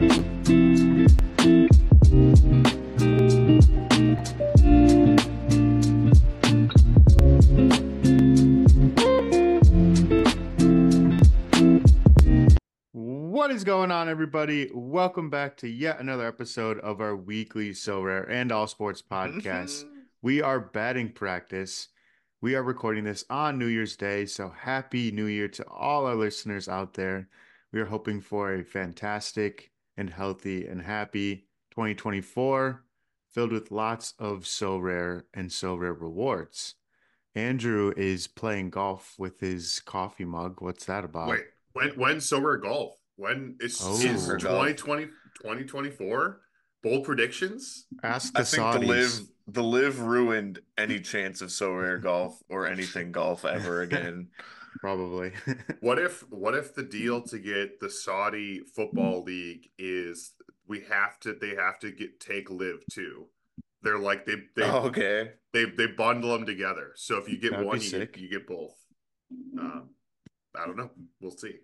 What is going on, everybody? Welcome back to yet another episode of our weekly Sorare and All Sports podcast. Mm-hmm. we are batting practice. We are recording this on New Year's Day, so happy New Year to all our listeners out there. We are hoping for a fantastic and healthy and happy 2024 filled with lots of Sorare and Sorare rewards. Andrew is playing golf with his coffee mug. What's that about? Wait, when when rare golf? When is, Oh. is 2020 2024? Bold predictions? Ask the I think Saudis. the live the LIV ruined any chance of Sorare golf or anything golf ever again. Probably. What if what if the deal to get the Saudi football league is we have to they have to get take LIV too. They're like they they Oh, okay. they they bundle them together. So if you get That'd one, you sick. get, you get both. Um, I don't know. We'll see.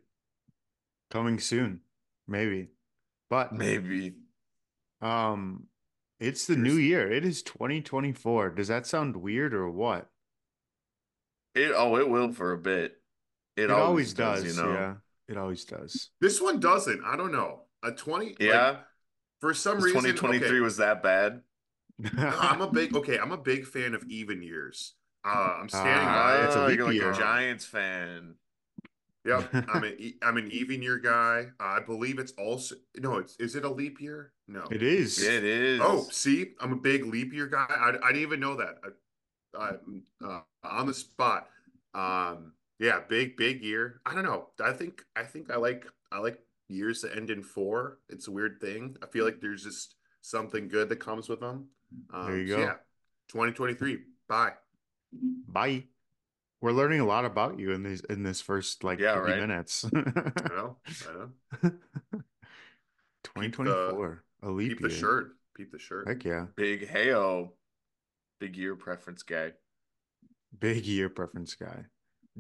Coming soon, maybe. But Maybe. um it's the new year. It is 2024. Does that sound weird or what? It oh it will for a bit. It, It, always, always does, does, you know. yeah. It always does. This one doesn't. I don't know. A 20 like, Yeah. for some reason 2023 was that bad. I'm a big okay. I'm a big fan of even years. Uh, I'm standing Ah, by it. it's a leap you're like year. a Giants fan. Yep, I'm an e- I'm an even year guy. I believe it's also no. It's is it a leap year? No. It is. It is. Oh, see, I'm a big leap year guy. I, I didn't even know that. I uh, on the spot. Um, yeah, big big year. I don't know. I think I think I like I like years that end in four. It's a weird thing. I feel like there's just something good that comes with them. Um, There you so go. yeah, 2023. Bye. Bye. We're learning a lot about you in this in this first like Yeah, 30 right. minutes. I know. I know. 2024. a leap Peep the shirt. Peep the shirt. Heck yeah. Big heyo. Big year preference guy. Big year preference guy.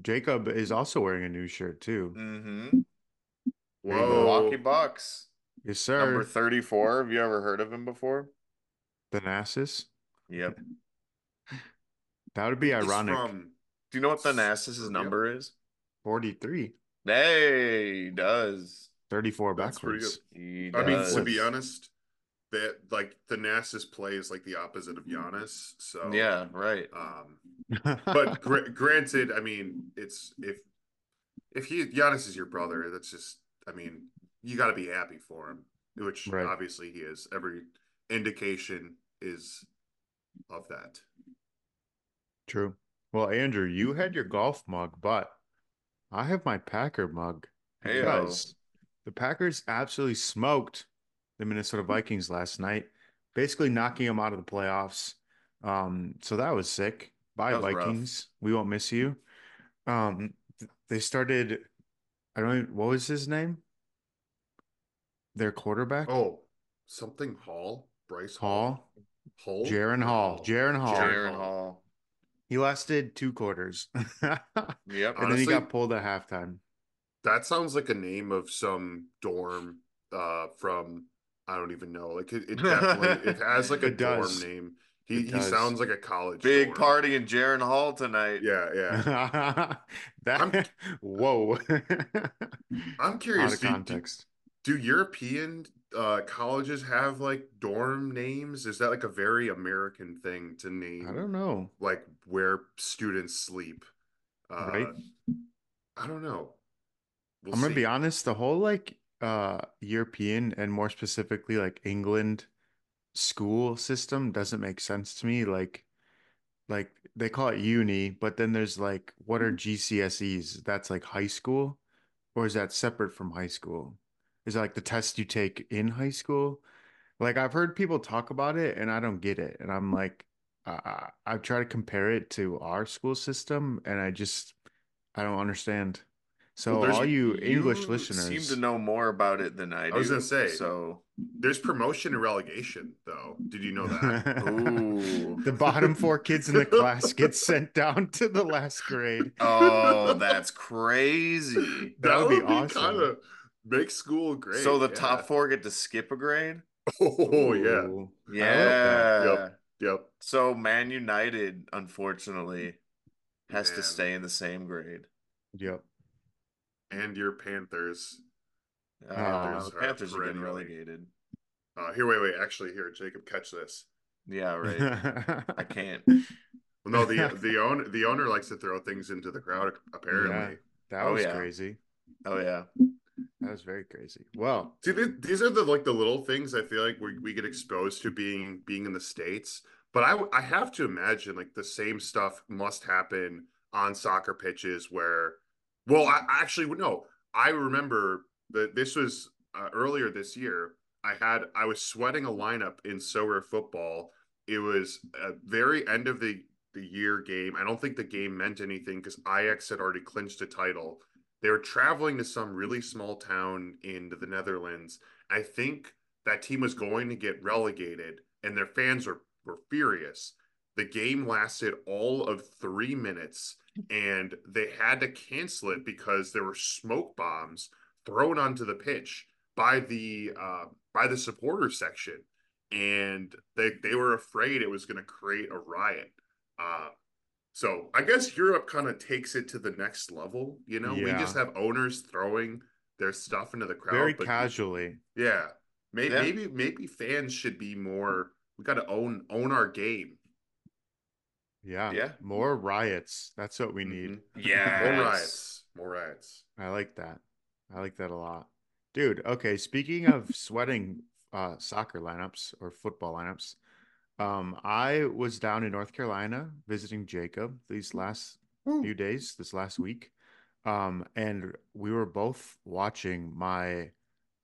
Jacob is also wearing a new shirt too. Mm-hmm. There you. Milwaukee Bucks. Yes, sir. Number 34. Have you ever heard of him before? The Thanasis. Yep. That would be He's ironic. from Do you know what Thanasis' Yep. number is? 43. Hey, he does. 34 backwards. He I mean, to be honest, that like Thanasis plays like the opposite of Giannis. So Yeah, right. Um, but gr- granted, I mean, it's if if he Giannis is your brother, that's just I mean, you got to be happy for him, which Right. obviously he is. Every indication is of that. True. Well, Andrew, you had your golf mug, but I have my Packer mug Hey, because the Packers absolutely smoked the Minnesota Vikings last night, basically knocking them out of the playoffs. Um, so that was sick. Bye, That was rough. Vikings. We won't miss you. Um, they started. I don't. Even, what was his name? Their quarterback, Oh, something Hall, Bryce Hall, Hall, Jaren Hall, Jaren Hall. Jaren Jaren Hall. He lasted two quarters, yep. and Yep. then he got pulled at halftime. That sounds like a name of some dorm uh from I don't even know. Like it, it definitely it has like a dorm does. name. He he sounds like a college Big dorm. party in Jaren Hall tonight. Yeah, yeah. that I'm- whoa. I'm Out curious. of Do, do, context. do European uh colleges have like dorm names? Is that like a very American thing to name I don't know. like where students sleep? Uh, Right. I don't know. We'll I'm gonna be honest, the whole like uh European and more specifically like England school system doesn't make sense to me. Like like they call it uni, but then there's like what are GCSEs? That's like high school, or is that separate from high school? Is that like the test you take in high school? Like I've heard people talk about it and I don't get it. And I'm like, I, I try to compare it to our school system and I just I don't understand. So Well, there's- all you English You listeners, seem to know more about it than I do. I was gonna say. So There's promotion and relegation though. Did you know that? Ooh. the bottom four kids in the class get sent down to the last grade. Oh, that's crazy. That would be awesome. Kinda, Make school great. so the yeah. top four get to skip a grade. Oh yeah. Ooh, like Yeah. Yep. Yep. So Man United, unfortunately, has to stay in the same grade. Yep. And your Panthers. Uh, Panthers the are Panthers are getting relegated. Uh, here, wait, wait. Actually, here, Jacob, catch this. Yeah, right. I can't. Well, no, the the owner the owner likes to throw things into the crowd. Apparently, That Oh, was yeah. crazy. Oh yeah. That was very crazy. Well, see, th- these are the like the little things I feel like we we get exposed to being being in the states. But I I have to imagine like the same stuff must happen on soccer pitches where, well, I, actually no, I remember that this was uh, earlier this year. I had I was sweating a lineup in Sorare football. It was a very end of the the year game. I don't think the game meant anything because Ajax had already clinched a title. They were traveling to some really small town in the Netherlands. I think that team was going to get relegated, and their fans were were furious. The game lasted all of three minutes, and they had to cancel it because there were smoke bombs thrown onto the pitch by the uh, by the supporter section, and they they were afraid it was going to create a riot. Uh, so I guess Europe kind of takes it to the next level. You know, we just have owners throwing their stuff into the crowd, very but casually. yeah, maybe Yeah. maybe maybe fans should be more. We got to own own our game. Yeah. Yeah. More riots. That's what we need. Mhm. Yeah. More riots. More riots. I like that. I like that a lot. Dude, okay, speaking of sweating uh soccer lineups or football lineups, um I was down in North Carolina visiting Jacob these last few days, this last week. Um and we were both watching my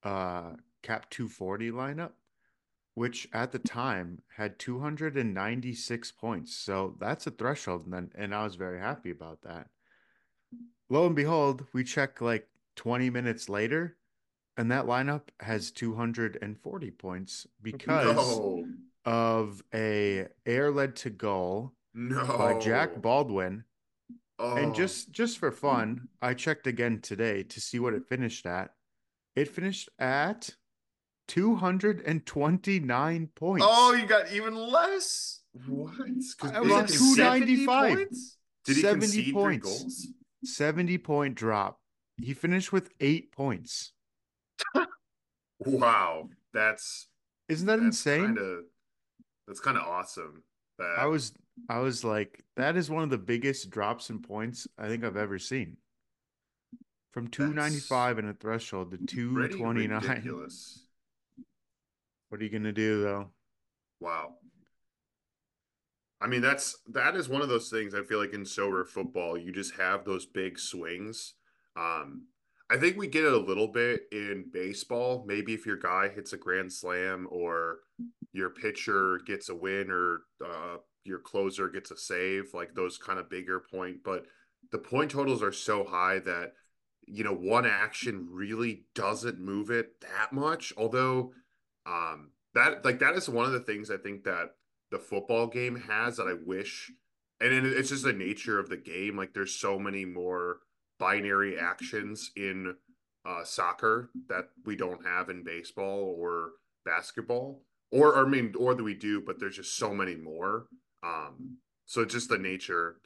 uh Cap 240 lineup, which at the time had 296 points. So that's a threshold and then and I was very happy about that lo and behold, we check like 20 minutes later, and that lineup has 240 points because no, of a air led to goal no, by Jack Baldwin. Oh, And just just for fun, I checked again today to see what it finished at. It finished at 229 points. Oh, you got even less. what? 'Cause I did was he on concede- 295. points? Did he 70 concede three points. goals? 70 point drop. He finished with eight points. Wow, that's Isn't that that's insane? Kinda, that's kind of awesome. That I was I was like, that is one of the biggest drops in points I think I've ever seen. From 295 in a threshold to 229. ridiculous. What are you gonna do though? Wow. I mean, that's that is one of those things I feel like in Sorare football, you just have those big swings. Um, I think we get it a little bit in baseball. Maybe if your guy hits a grand slam or your pitcher gets a win or uh, your closer gets a save, like those kind of bigger point. But the point totals are so high that you know one action really doesn't move it that much. Although um, that like that is one of the things I think that the football game has that I wish, and it, it's just the nature of the game. Like there's so many more binary actions in uh, soccer that we don't have in baseball or basketball, or, or I mean, or that we do, but there's just so many more. Um, so just the nature.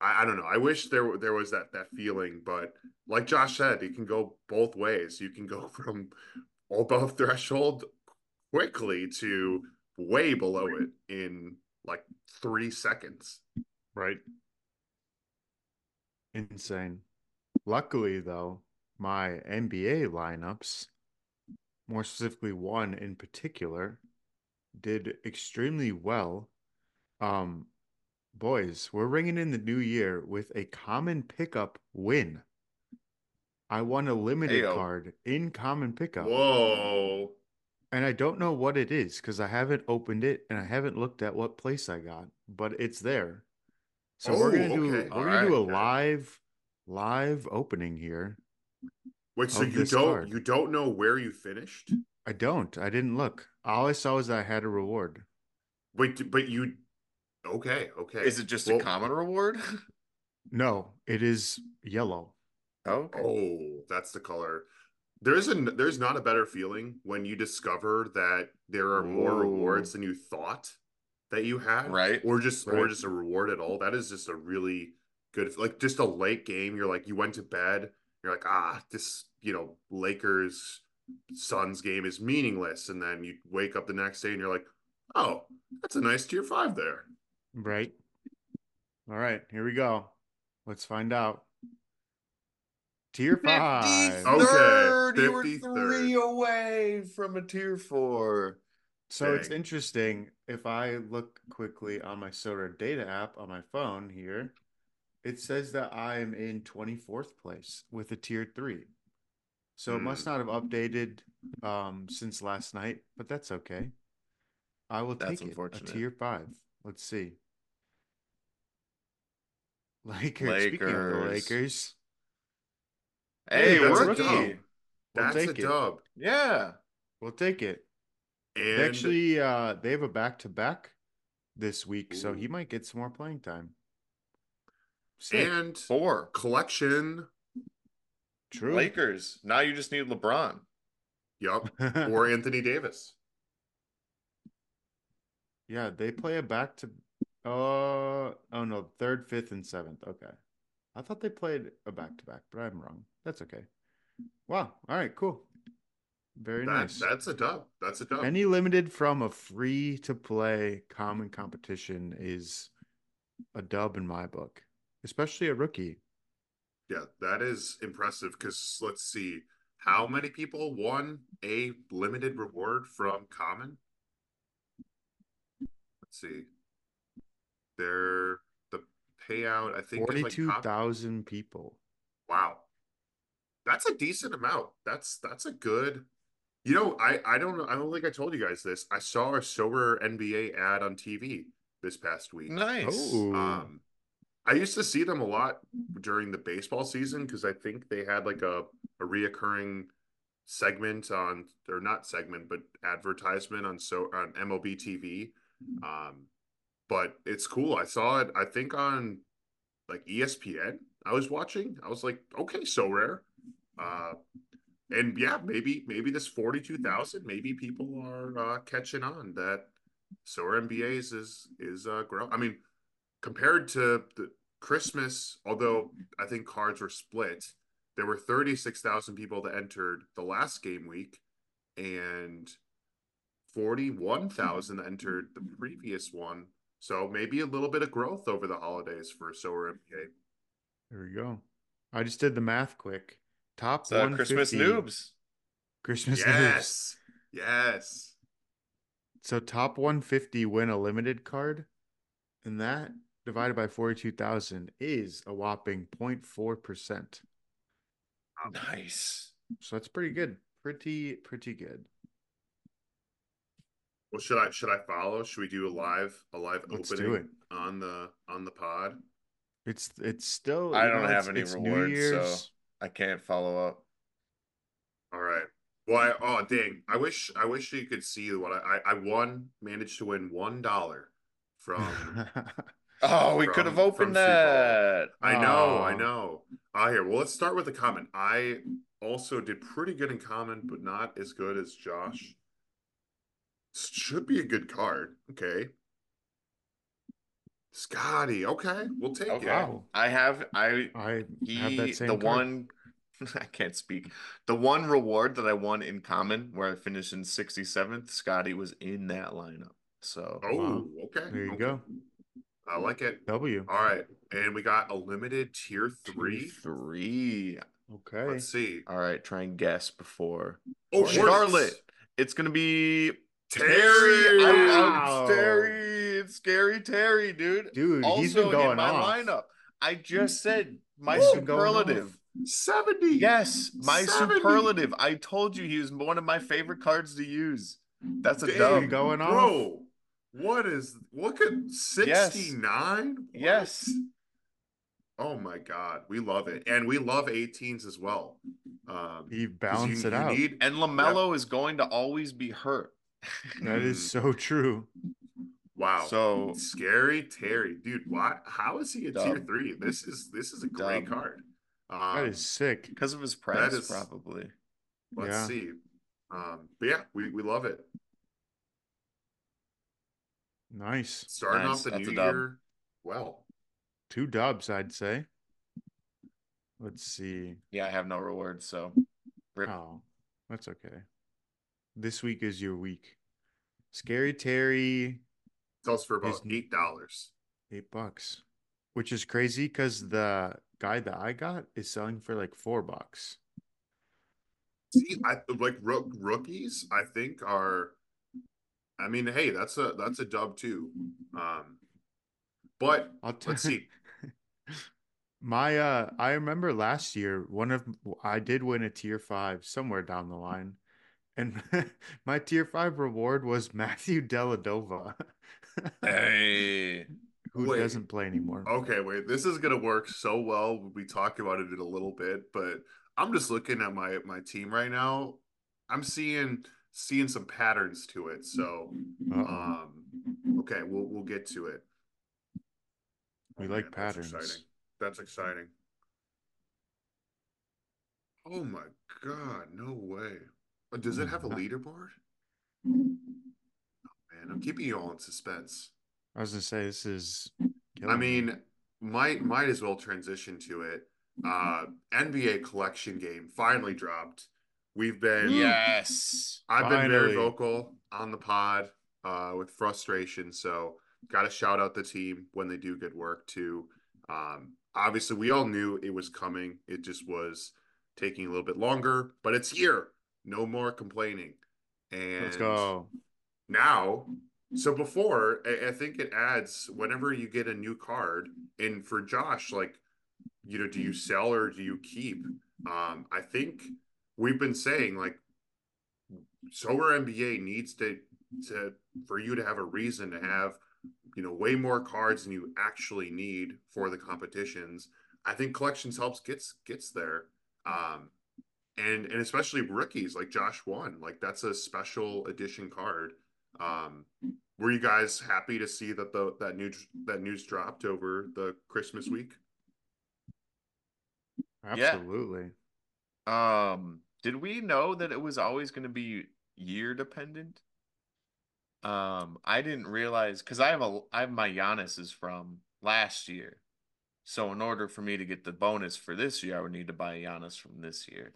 I, I don't know. I wish there there was that that feeling, but like Josh said, it can go both ways. You can go from above threshold quickly to way below it in like three seconds. Right. Insane. Luckily though, my NBA lineups, more specifically one in particular, did extremely well. Um boys, we're ringing in the new year with a common pickup win. I won a limited Heyo. card in common pickup. Whoa. And I don't know what it is because I haven't opened it and I haven't looked at what place I got, but it's there. So we're gonna Oh, do okay. we're gonna do a live live opening here. Wait, so you don't card. you don't know where you finished? I don't. I didn't look. All I saw was that I had a reward. Wait, but you okay, okay. Is it just Well- a common reward? No, it is yellow. Oh, okay. Oh, that's the color. There's a there's not a better feeling when you discover that there are more Ooh. rewards than you thought that you had, Right. Or just or just a reward at all. That is just a really good like just a late game. You're like you went to bed, you're like, ah, this, you know, Lakers Suns game is meaningless. And then you wake up the next day and you're like, oh, that's a nice tier five there. Right. All right, here we go. Let's find out. Tier five. Okay, 53rd. You were three away from a tier four. So it's interesting. If I look quickly on my SorareData app on my phone here, it says that I am in 24th place with a tier three. So it must not have updated um, since last night, but that's okay. I will That's take it. A unfortunate. tier five. Let's see. Lakers. Speaking of the Lakers. Lakers, Hey, that's a rookie. dub. We'll That's a it. dub. Yeah. we'll take it. And They actually, uh, they have a back to back this week, so he might get some more playing time. Sick. and Four. collection. True. Lakers. Now you just need LeBron. Yup. or Anthony Davis. yeah, they play a back to. Uh oh no, third, fifth, and seventh. Okay, I thought they played a back to back, but I'm wrong. That's okay. Wow. All right. Cool. Very That, nice. That's a dub. That's a dub. Any limited from a free to play common competition is a dub in my book, especially a rookie. Yeah, that is impressive because let's see. How many people won a limited reward from Common? Let's see. Their the payout, I think, forty-two thousand like Forty-two top- thousand people. Wow. That's a decent amount. That's that's a good. You know, I I don't know. I don't think I told you guys this. I saw a Sorare NBA ad on TV this past week. Nice. Oh, Um, I used to see them a lot during the baseball season because I think they had like a a reoccurring segment on or not segment but advertisement on so on MLB TV. Um, but it's cool. I saw it. I think on like ESPN. I was watching. I was like, okay, Sorare. Uh, and yeah, maybe maybe this forty two thousand. Maybe people are uh, catching on that. So NBA's is is uh, grow. I mean, compared to the Christmas, although I think cards were split, there were 36,000 people that entered the last game week and 41,000 entered the previous one. So maybe a little bit of growth over the holidays for Sorare NBA. there we go. I just did the math quick. Top It's, uh, Christmas noobs. Christmas noobs. Yes. Yes. So top 150 win a limited card, and that divided by 42,000 is a whopping 0.4%. Nice. So that's pretty good. Pretty pretty good. Well, should I should I follow? Should we do a live a live Let's do opening it. on the on the pod? It's it's still I don't know, have it's- any it's rewards, so- I can't follow up. All right. Well, I, oh dang! I wish I wish you could see what I I, I won. Managed to win one dollar from. Oh, we From- could have opened Super Bowl. that. I know, I know. Ah, here. Well, let's start with the comment. I also did pretty good in common, but not as good as Josh. Should be a good card. Okay. Scotty. Okay, we'll take Okay. it. wow. I have I I he have that same the card. one I can't speak. The one reward that I won in common where I finished in 67th, Scotty was in that lineup. So Oh, Wow. okay. There you okay. go. I like it. W. All right, and we got a limited tier tier three. three. Okay. Let's see. All right, try and guess before. Oh, Charlotte. It's gonna be Terry. Terry. I'm, Wow. I'm Terry. It's scary Terry, dude. Dude, also he's been going in my off. lineup. I just said my Woo. Been going off. superlative. 70. Yes, my 70. superlative. I told you he was one of my favorite cards to use. That's a Dang, dub. going on. Bro, what is look at 69? Yes. Oh my god, we love it. And we love 18s as well. Um He 'cause balanced you- it you out. need- And Lamelo is going to always be hurt. That is so true. wow. So scary Terry. Dude, why how is he a tier 3? This is this is a great card. That Um, is sick. because of his price, is- probably. let's Yeah. see. Um, but yeah, we, we love it. Nice. Starting Nice. off the That's new year well. Two dubs, I'd say. Let's see. Yeah, I have no rewards, so rip. Oh, that's okay. This week is your week. Scary Terry, Sells for about eight dollars. eight bucks, which is crazy because the guy that I got is selling for like four bucks. See, I like rook, rookies. I think are. I mean, hey, that's a that's a dub too. Um, but I'll t- let's see. My uh I remember last year one of I did win a tier 5 somewhere down the line. And my tier 5 reward was Matthew Dellavedova, Hey. who Wait. doesn't play anymore. Okay, wait. This is gonna work so well. We talk about it in a little bit, but I'm just looking at my my team right now. I'm seeing seeing some patterns to it. So, Uh-oh. um, okay, we'll we'll get to it. We Oh, like man, that's patterns. exciting. That's exciting. Oh my god, no way. Does it have a leaderboard? Oh, man, I'm keeping you all in suspense. I was gonna say this is I mean, might might as well transition to it. Uh NBA collection game finally dropped. We've been Yes. I've been very vocal on the pod uh with frustration, so gotta shout out the team when they do good work too. Um obviously we all knew it was coming. It just was taking a little bit longer, but it's here. No more complaining. And let's go. now so before I, I think it adds whenever you get a new card and for josh like you know do you sell or do you keep um i think we've been saying like Sorare nba needs to to for you to have a reason to have you know way more cards than you actually need for the competitions i think collections helps gets gets there um and and especially rookies like josh one like that's a special edition card um, were you guys happy to see that the that news that news dropped over the Christmas week? Yeah. Absolutely. Um, did we know that it was always going to be year dependent? Um, I didn't realize because I have a I have my Giannis is from last year. So in order for me to get the bonus for this year, I would need to buy Giannis from this year.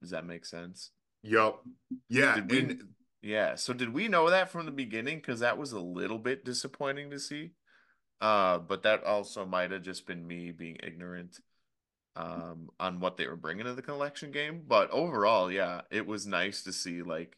Does that make sense? Yup. Yeah, Did we- and Yeah. So did we know that from the beginning? Because that was a little bit disappointing to see. Uh, but that also might have just been me being ignorant um on what they were bringing to the collection game. But overall, yeah, it was nice to see like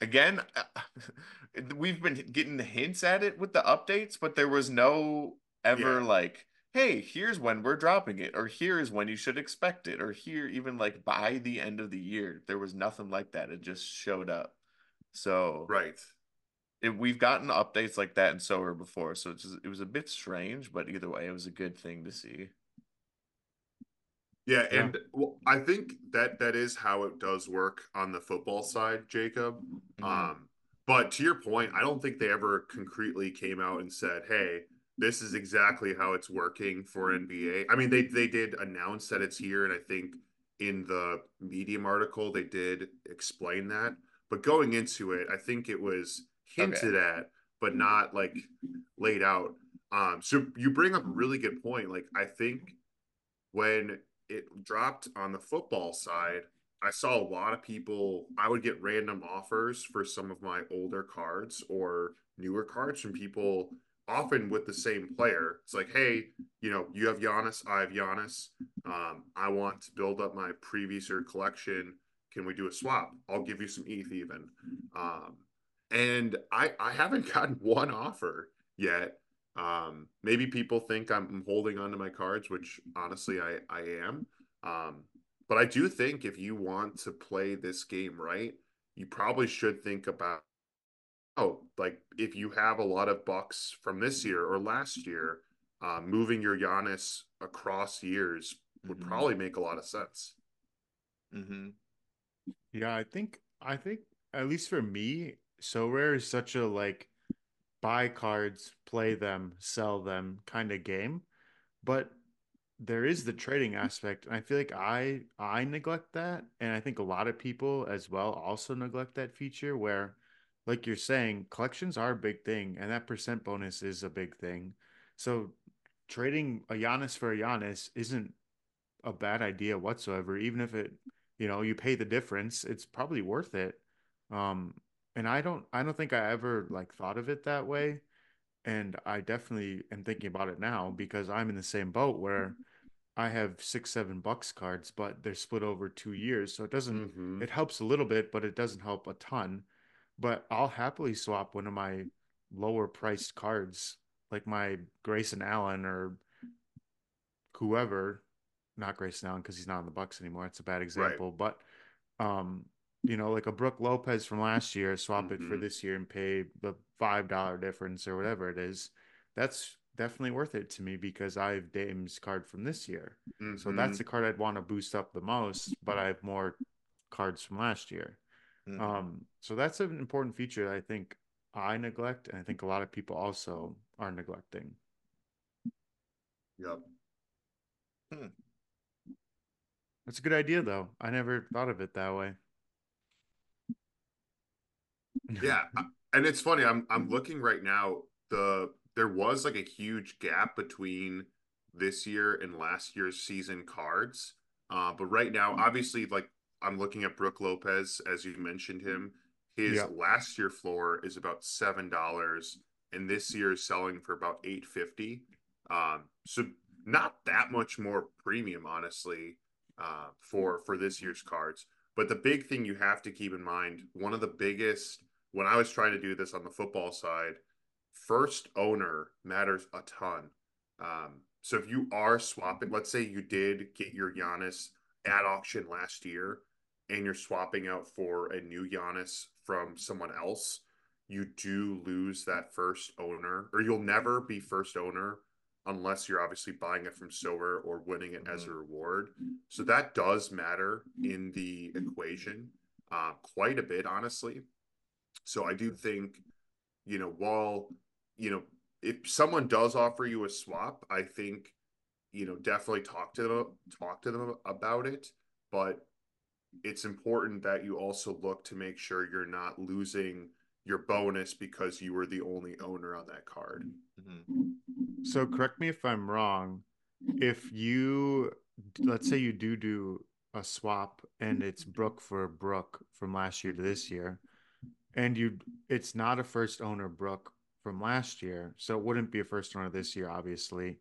again we've been getting the hints at it with the updates, but there was no ever Yeah. like hey, here's when we're dropping it, or here's when you should expect it, or here even like by the end of the year. There was nothing like that. It just showed up. So right. it, we've gotten updates like that in Sorare before, so it's just, it was a bit strange, but either way, it was a good thing to see. Yeah, Yeah. and well, I think that that is how it does work on the football side, Jacob. Mhm. Um, but to your point, I don't think they ever concretely came out and said, "Hey, this is exactly how it's working for NBA." I mean, they they did announce that it's here, and I think in the Medium article they did explain that. But going into it, I think it was hinted at, but not like laid out. Um, so you bring up a really good point. Like I think when it dropped on the football side, I saw a lot of people. I would get random offers for some of my older cards or newer cards from people, often with the same player. It's like, hey, you know, you have Giannis, I have Giannis. Um, I want to build up my previous year collection. Can we do a swap? I'll give you some ETH even. Um, and I I haven't gotten one offer yet. Um, maybe people think I'm holding on to my cards, which honestly I I am. Um, but I do think if you want to play this game right, you probably should think about like if you have a lot of bucks from this year or last year, uh, moving your Giannis across years would Mhm. probably make a lot of sense. Mm-hmm. Yeah, I think I think at least for me, Sorare is such a like buy cards, play them, sell them kind of game. But there is the trading aspect, and I feel like I I neglect that, and I think a lot of people as well also neglect that feature where, like you're saying, collections are a big thing, and that percent bonus is a big thing. So trading a Giannis for a Giannis isn't a bad idea whatsoever. Even if it, you know, you pay the difference, it's probably worth it. Um, and I don't, I don't think I ever like thought of it that way. And I definitely am thinking about it now because I'm in the same boat where I have six, seven bucks cards, but they're split over two years. So it doesn't, Mhm. it helps a little bit, but it doesn't help a ton. But I'll happily swap one of my lower priced cards, like my Grayson Allen or whoever, not Grayson Allen because he's not on the Bucks anymore. It's a bad example, but um, you know, like a Brooke Lopez from last year, swap it for Mhm. this year and pay the five dollar difference or whatever it is. That's definitely worth it to me because I have Dame's card from this year. So that's Mhm. the card I'd want to boost up the most, but I have more cards from last year. Mhm. Um, so that's an important feature that I think I neglect, and I think a lot of people also are neglecting. Yep. That's a good idea, though. I never thought of it that way. Yeah, and it's funny. I'm I'm looking right now. The there was like a huge gap between this year and last year's season cards. Uh, but right now, obviously, like I'm looking at Brooke Lopez, as you mentioned him. His Yeah. last year floor is about seven dollars, and this year is selling for about eight fifty. Um, so not that much more premium, honestly, uh, for for this year's cards. But the big thing you have to keep in mind, one of the biggest when I was trying to do this on the football side, first owner matters a ton. Um, so if you are swapping, let's say you did get your Giannis at auction last year and you're swapping out for a new Giannis from someone else, you do lose that first owner, or you'll never be first owner unless you're obviously buying it from Sorare or winning it as a reward. So that does matter in the equation uh, quite a bit, honestly. So I do think, you know, while, you know, if someone does offer you a swap, I think, you know, definitely talk to them, talk to them about it. But it's important that you also look to make sure you're not losing your bonus because you were the only owner on that card. Mhm. So correct me if I'm wrong. If you let's say you do do a swap and it's Brook for Brook from last year to this year, and you it's not a first owner Brook from last year, so it wouldn't be a first owner this year, obviously.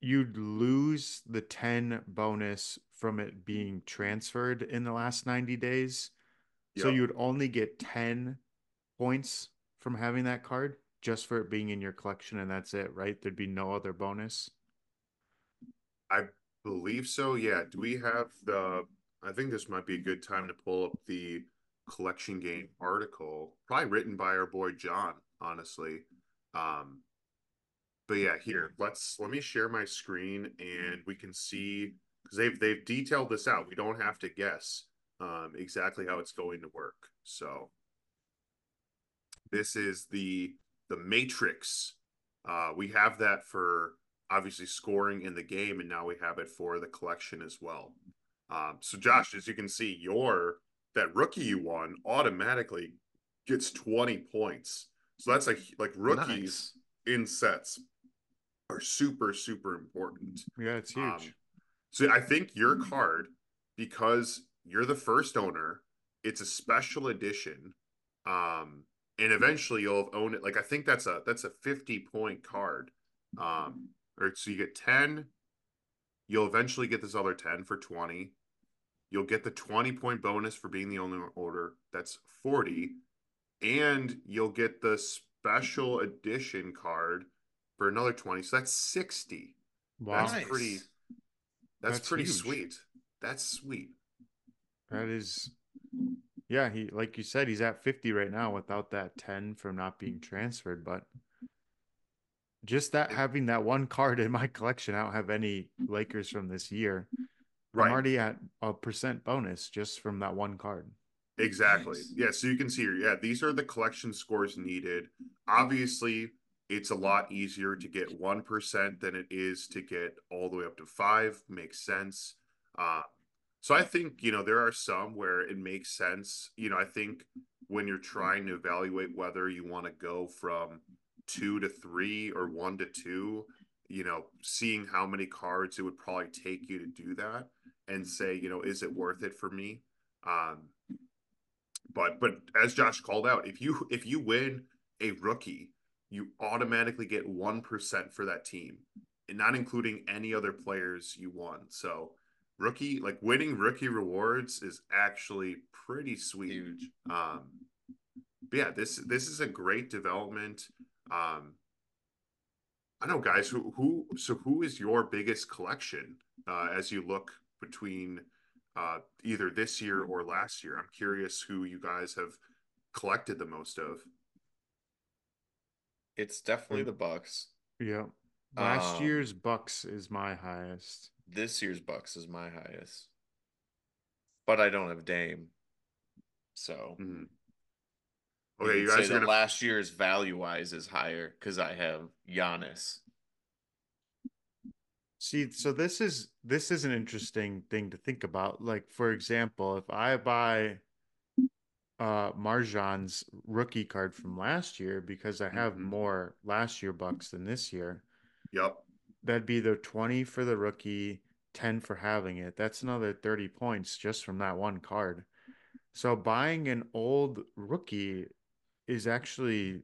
You'd lose the 10 bonus from it being transferred in the last 90 days. So you would only get 10 points from having that card just for it being in your collection, and that's it, right? There'd be no other bonus. I believe so. Yeah. Do we have the? I think this might be a good time to pull up the collection game article, probably written by our boy John. Honestly, um, but yeah, here let's let me share my screen and we can see because they've they've detailed this out. We don't have to guess um, exactly how it's going to work. So this is the the matrix. Uh, we have that for obviously scoring in the game, and now we have it for the collection as well. Um, so Josh, as you can see, your that rookie you won automatically gets 20 points. So that's like like rookies Nice. in sets are super super important. Yeah, it's huge. Um, so I think your card, because you're the first owner, it's a special edition. Um, and eventually you'll own it. Like I think that's a that's a 50 point card. Um, or so you get 10, you'll eventually get this other 10 for 20. You'll get the 20 point bonus for being the only order. That's 40. And you'll get the special edition card for another 20. So that's 60. wow. that's pretty- That's, That's pretty huge. sweet. That's sweet. That is, yeah. He, like you said, he's at 50 right now without that 10 from not being transferred. But just that having that one card in my collection, I don't have any Lakers from this year. Right. I'm already at a percent bonus just from that one card. Exactly. Nice. Yeah. So you can see here. Yeah. These are the collection scores needed. Obviously, it's a lot easier to get 1% than it is to get all the way up to 5 makes sense. Uh, so i think you know there are some where it makes sense. You know i think when you're trying to evaluate whether you want to go from 2 to 3 or 1 to 2 you know seeing how many cards it would probably take you to do that and say you know is it worth it for me? Um but but as josh called out if you if you win a rookie you automatically get 1% for that team and not including any other players you won. So rookie like winning rookie rewards is actually pretty sweet. Huge. Um but yeah, this this is a great development. Um I know guys who who so who is your biggest collection uh as you look between uh either this year or last year? I'm curious who you guys have collected the most of. It's definitely the Bucks. Yeah. Last Um, year's Bucks is my highest. This year's Bucks is my highest. But I don't have Dame. So Mhm. Okay, you say guys that gonna last year's value wise is higher because I have Giannis. See, so this is this is an interesting thing to think about. Like, for example, if I buy uh MarJon's rookie card from last year because I have Mhm. more last year bucks than this year, Yep. that'd be the 20 for the rookie, 10 for having it. That's another 30 points just from that one card. So buying an old rookie is actually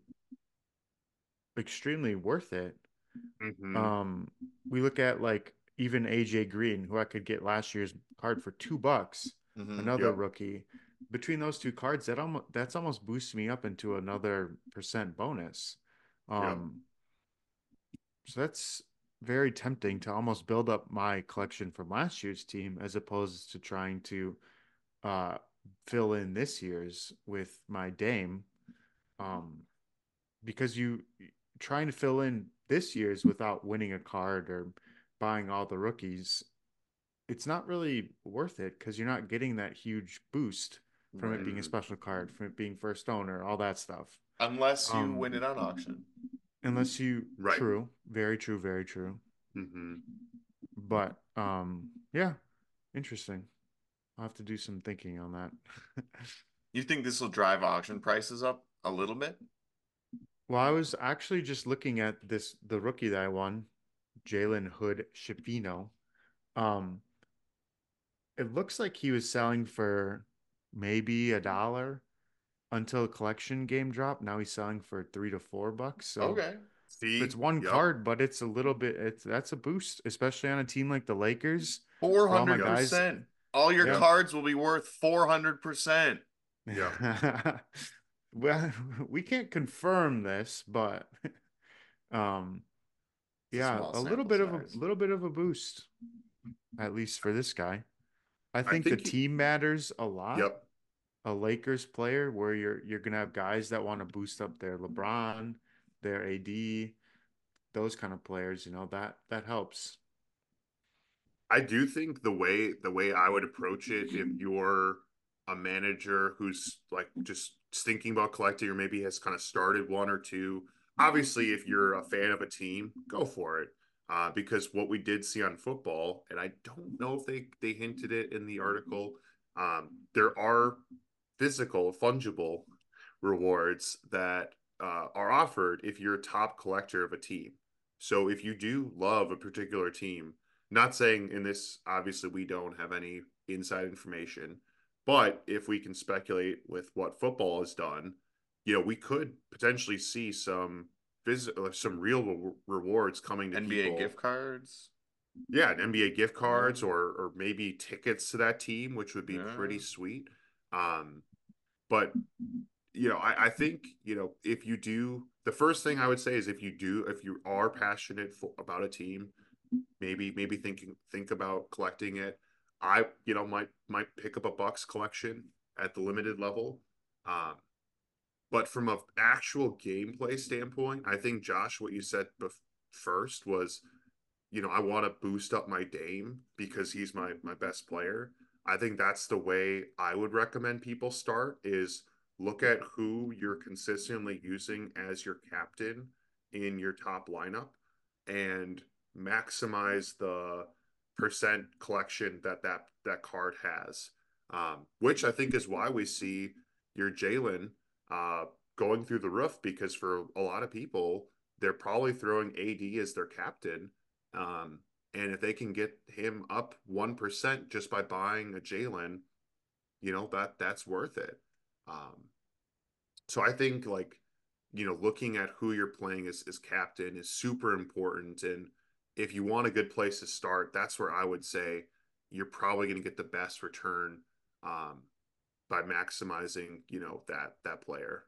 extremely worth it. Mhm. Um, we look at like even AJ Green, who I could get last year's card for two bucks, Mhm. another Yep. rookie. Between those two cards, that almost that's almost boosts me up into another percent bonus. Um, so that's very tempting to almost build up my collection from last year's team as opposed to trying to uh fill in this year's with my Dame. Um, because you trying to fill in this year's without winning a card or buying all the rookies, it's not really worth it because you're not getting that huge boost from it being a special card, from it being first owner, all that stuff. Unless you Um, win it on auction. Unless you Right. true, very true, very true. hmm But um yeah, interesting. I'll have to do some thinking on that. You think this will drive auction prices up a little bit? Well, I was actually just looking at this the rookie that I won, Jalen Hood Schifino. Um, it looks like he was selling for maybe a dollar until collection game drop. Now he's selling for three to four bucks. So Okay. See, it's one Yep. card, but it's a little bit it's that's a boost, especially on a team like the Lakers. Four hundred percent. All your Yeah. cards will be worth four hundred percent. Yeah. well, we can't confirm this, but um yeah, small a little bit of a little bit of a boost, at least for this guy. I think, think the he- team matters a lot. Yep. A Lakers player where you're you're gonna have guys that want to boost up their LeBron, their AD, those kind of players. You know that that helps. I do think the way the way I would approach it, if you're a manager who's like just thinking about collecting, or maybe has kind of started one or two. Obviously, if you're a fan of a team, go for it. Uh, because what we did see on football, and I don't know if they they hinted it in the article, um, there are physical fungible rewards that uh, are offered if you're a top collector of a team. So if you do love a particular team, not saying in this, obviously, we don't have any inside information, but if we can speculate with what football has done, you know, we could potentially see some physical, some real re- rewards coming to NBA people. gift cards. Yeah, NBA gift cards or or maybe tickets to that team, which would be Yeah. pretty sweet. Um, but you know, I, I think you know if you do, the first thing I would say is if you do, if you are passionate for, about a team, maybe maybe thinking think about collecting it. I you know might might pick up a Bucks collection at the limited level. Um, but from a actual gameplay standpoint, I think Josh, what you said bef- first was you know, I want to boost up my Dame because he's my my best player. I think that's the way I would recommend people start is look at who you're consistently using as your captain in your top lineup and maximize the percent collection that that that card has. Um, which I think is why we see your Jalen uh, going through the roof because for a lot of people, they're probably throwing AD as their captain. Um, and if they can get him up 1% just by buying a Jalen, you know, that that's worth it. Um, so I think like, you know, looking at who you're playing as, as captain is super important. And if you want a good place to start, that's where I would say you're probably going to get the best return um, by maximizing, you know, that that player.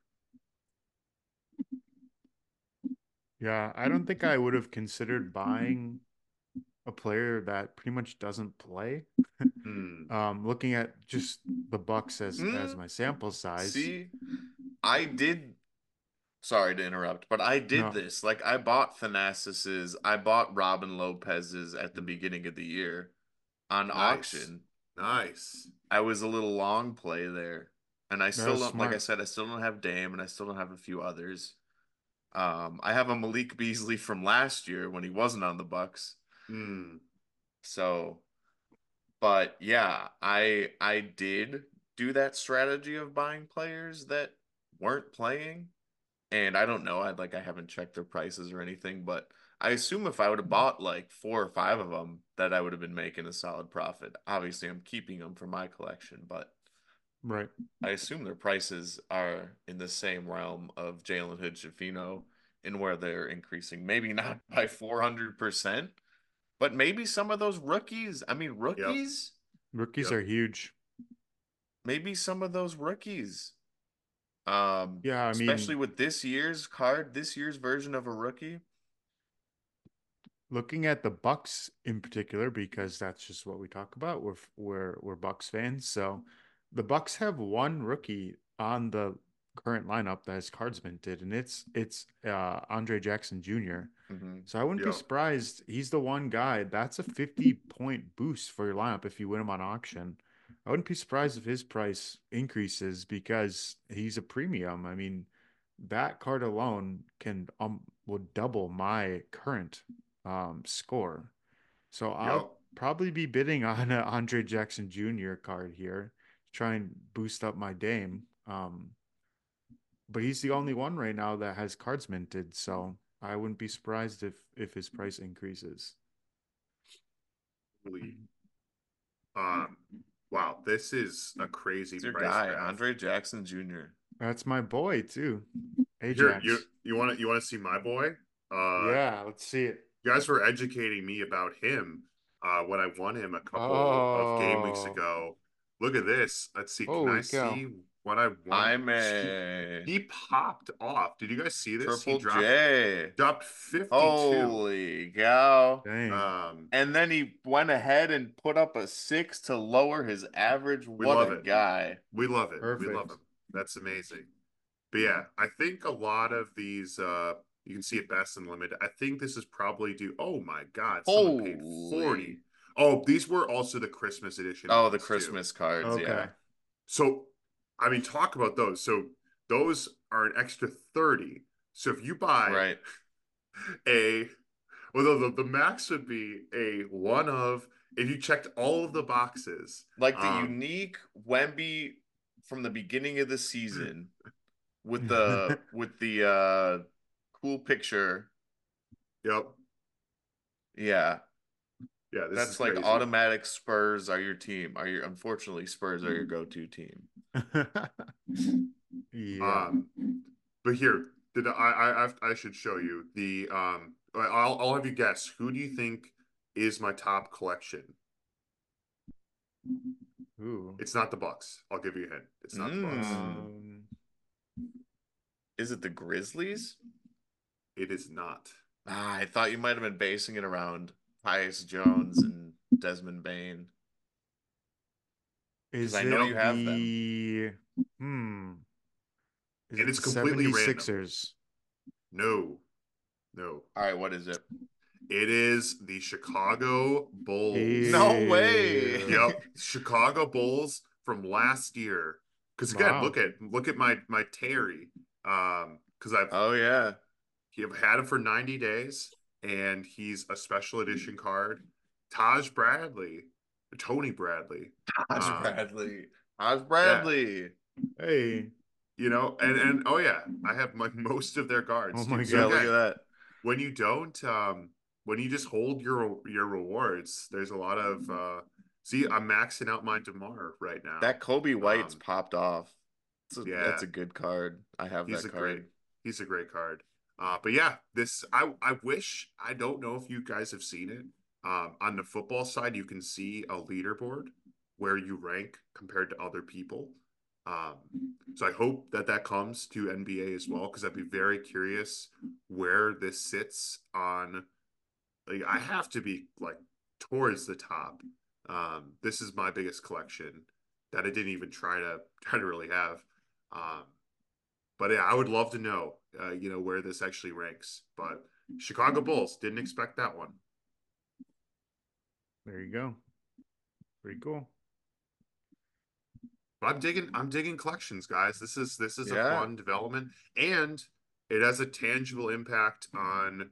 Yeah, I don't think I would have considered buying a player that pretty much doesn't play. Hmm. Um, looking at just the Bucks as as Mm. my sample size. See, I did. Sorry to interrupt, but I did No. this. Like I bought Thanasis's, I bought Robin Lopez's at the beginning of the year on Nice. auction. Nice. I was a little long play there, and I still don't. Like I said, I still don't have Dame, and I still don't have a few others. Um, I have a Malik Beasley from last year when he wasn't on the Bucks. Hmm. So, but yeah, I I did do that strategy of buying players that weren't playing. And I don't know, I like I haven't checked their prices or anything, but I assume if I would have bought like four or five of them, that I would have been making a solid profit. Obviously, I'm keeping them for my collection, but Right. I assume their prices are in the same realm of Jalen Hood Schifino in where they're increasing. Maybe not by 400%, but maybe some of those rookies. I mean, rookies, Rookies Yep. are huge. maybe some of those rookies. Um, Yeah, I especially mean, with this year's card, this year's version of a rookie. Looking at the Bucks in particular, because that's just what we talk about. We're we're we're Bucks fans, so the Bucks have one rookie on the current lineup that has cards minted, and it's it's uh, Andre Jackson Jr. Mhm. So I wouldn't Yeah. be surprised. He's the one guy. That's a 50 point boost for your lineup if you win him on auction. I wouldn't be surprised if his price increases because he's a premium. I mean, that card alone can um will double my current um score. So I'll probably be bidding on a Andre Jackson Jr. card here to try and boost up my Dame. Um, but he's the only one right now that has cards minted, so I wouldn't be surprised if if his price increases. Um, wow, this is a crazy It's your price guy, graph. Andre Jackson Jr. That's my boy too, Here, Ajax. you you want to you want to see my boy? Uh, yeah, let's see it. You guys were educating me about him uh, when I won him a couple of game weeks Oh. ago. Look at this. Let's see. Can Holy I cow. see what I won? I'm He, a he popped off. Did you guys see this? Triple he dropped, J. dropped 52. Holy cow. Dang. Um, And then he went ahead and put up a six to lower his average. We what love a it. guy. We love it. We love Perfect. him. That's amazing. But yeah, I think a lot of these uh you can see it best in limited. I think this is probably due. Oh my god, someone paid 40. Oh, these were also the Christmas edition. Oh, the ones, too. Christmas cards. okay. Yeah. So I mean talk about those. So those are an extra 30. So if you buy Right. a well the, the max would be a one of if you checked all of the boxes. Like the Um, unique Wemby from the beginning of the season with the with the uh cool picture. Yep. Yeah. Yeah, this That's is like crazy. automatic Spurs are your team. Are your unfortunately Spurs are your go-to team. yeah. Um, but here, did I, I I I should show you the um. I'll I'll have you guess. Who do you think is my top collection? Ooh. It's not the Bucks. I'll give you a hint. It's not the Bucks. Mm. Um, Is it the Grizzlies? It is not. Ah, I thought you might have been basing it around Tyus Jones and Desmond Bane. is I know it you have them. hmm? Is And it it's the completely random. 76ers? No, no. All right, what is it? It is the Chicago Bulls. No way. Yep, Chicago Bulls from last year. Because again, Wow. look at look at my my Terry. Um, because I've Oh yeah. You've had him for 90 days, and he's a special edition card. Taj Bradley, Tony Bradley. Taj Um, Bradley. Taj Bradley. Hey, You know, and and oh yeah, I have like most of their cards. Oh my dude. God. Yeah, look at that. when you don't um when you just hold your your rewards there's a lot of uh see i'm maxing out my demar right now That Coby White's Um, popped off. That's a, yeah. that's a good card. I have he's that a card. great he's a great card uh but yeah this i i wish i don't know if you guys have seen it um on the football side you can see a leaderboard where you rank compared to other people um so i hope that that comes to nba as well because i'd be very curious where this sits on like I have to be like towards the top. Um, this is my biggest collection that I didn't even try to try to really have. Um, but yeah, I would love to know, uh, you know, where this actually ranks. But Chicago Bulls didn't expect that one. there you go. Pretty cool. But I'm digging. I'm digging collections, guys. This is this is a fun development, and it has a tangible impact on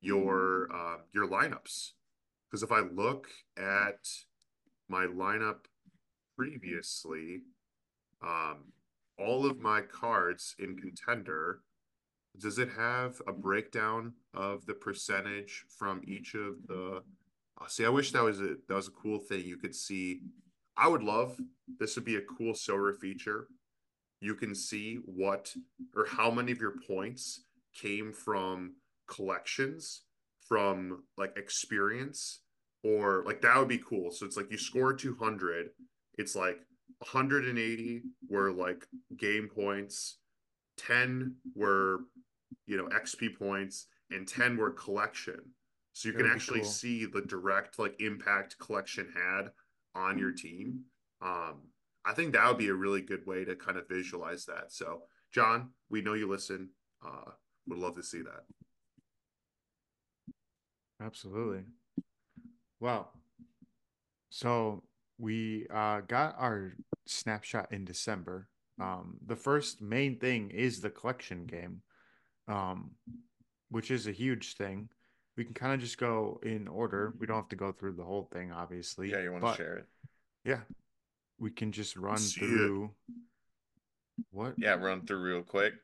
your uh, your lineups. Because if I look at my lineup previously, um, all of my cards in contender, does it have a breakdown of the percentage from each of the? Uh, see, I wish that was a that was a cool thing. You could see. I would love this would be a cool Sora feature. You can see what or how many of your points came from collections, from like experience, or like that would be cool. So it's like you score 200, it's like 180 were like game points, 10 were, you know, XP points, and 10 were collection. So you That can actually cool. see the direct like impact collection had on your team. Um, I think that would be a really good way to kind of visualize that. So, John, we know you listen. Uh, would love to see that. Absolutely. Wow. So we uh, got our snapshot in December. Um, the first main thing is the collection game, um, which is a huge thing. We can kind of just go in order. We don't have to go through the whole thing, obviously. Yeah, you want to share it? Yeah, we can just run through what Yeah, run through real quick.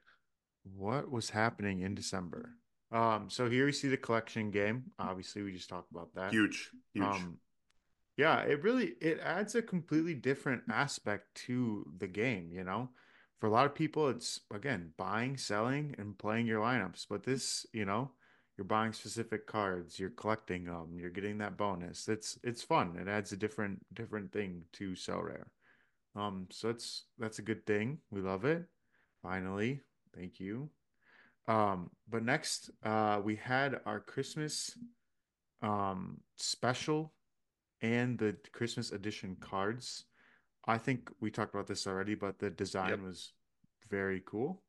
what was happening in December. Um, so here we see the collection game. Obviously, we just talked about that. Huge, huge. Um, yeah, it really it adds a completely different aspect to the game, you know. For a lot of people, it's again buying, selling, and playing your lineups. But this, you know, you're buying specific cards, you're collecting them, you're getting that bonus. It's it's fun. It adds a different different thing to Sorare. Um, so it's that's a good thing. We love it. Finally, thank you. Um, but next, uh, we had our Christmas um special and the Christmas edition cards. I think we talked about this already, but the design Yep. was very cool.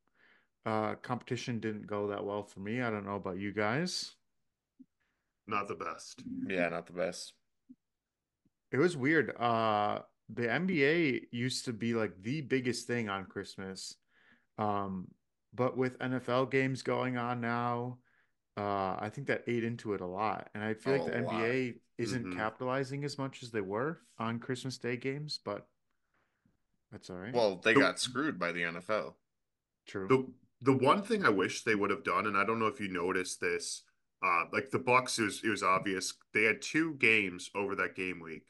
Uh, competition didn't go that well for me. I don't know about you guys. Not the best. Yeah, not the best. It was weird. Uh, the NBA used to be like the biggest thing on Christmas. Um, but with NFL games going on now, uh, I think that ate into it a lot. And I feel like Oh, the a lot. NBA isn't Mhm. capitalizing as much as they were on Christmas Day games, but that's all right. Well, they The- got screwed by the NFL. True. The the one thing I wish they would have done, and I don't know if you noticed this, uh, like the Bucks, it was it was obvious they had two games over that game week.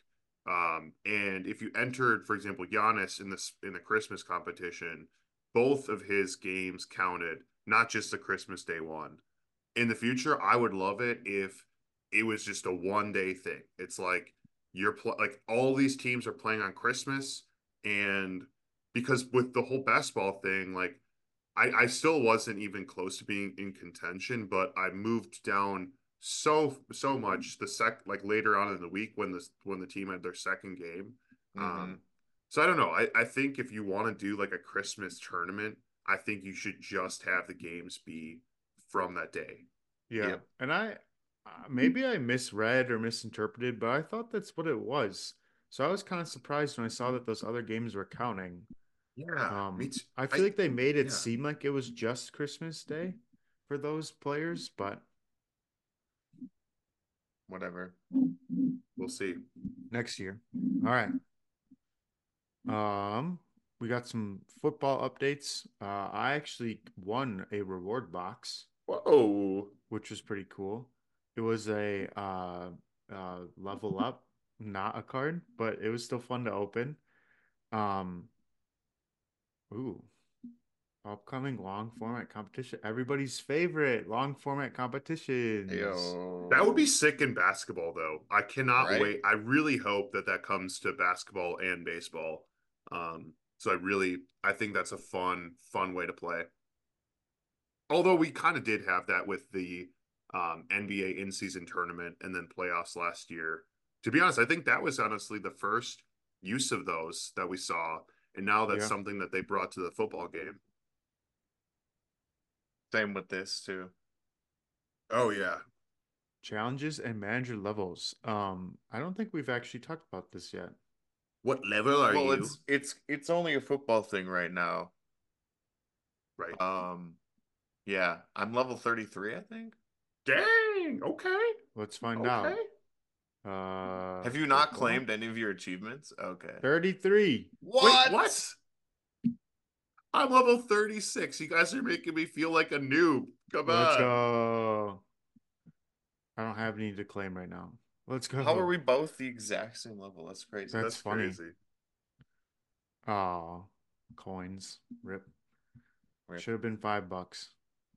Um, and if you entered, for example, Giannis in this in the Christmas competition, both of his games counted, not just the Christmas Day one. In the future, I would love it if it was just a one day thing. It's like you're pl- like all these teams are playing on Christmas, and because with the whole basketball thing, like I, I still wasn't even close to being in contention, but I moved down so so much the sec like later on in the week when the when the team had their second game. Mhm. Um, so I don't know. I, I think if you want to do like a Christmas tournament, I think you should just have the games be from that day. Yeah. And I uh, maybe I misread or misinterpreted, but I thought that's what it was. So I was kind of surprised when I saw that those other games were counting. Yeah, Um. I feel like they made it yeah. seem like it was just Christmas Day. for those players, but Whatever. We'll see. next year. All right. Um, we got some football updates. Uh, I actually won a reward box, Whoa. which was pretty cool. It was a uh, uh, level up, not a card, but it was still fun to open. Um, ooh, upcoming long format competition. Everybody's favorite long format competition. Yo. That would be sick in basketball, though. I cannot Right? wait. I really hope that that comes to basketball and baseball. Um, so I really, I think that's a fun, fun way to play. Although we kind of did have that with the um, NBA in-season tournament and then playoffs last year. To be honest, I think that was honestly the first use of those that we saw, and now that's Yeah. something that they brought to the football game. Same with this too. Oh yeah, Challenges and manager levels. Um, I don't think we've actually talked about this yet. what level are you? well, you? it's it's it's only a football thing right now. Right. Um, yeah, I'm level 33, I think. Dang. Okay. Let's find okay. out. Uh, Have you not football? claimed any of your achievements? Okay. 33. What? Wait, what? I'm level 36. You guys are making me feel like a noob. Come Let's on. go. I don't have any to claim right now. Let's go. How are we both the exact same level? That's crazy. That's funny. crazy. Oh, coins. Rip. Rip. Should have been five bucks.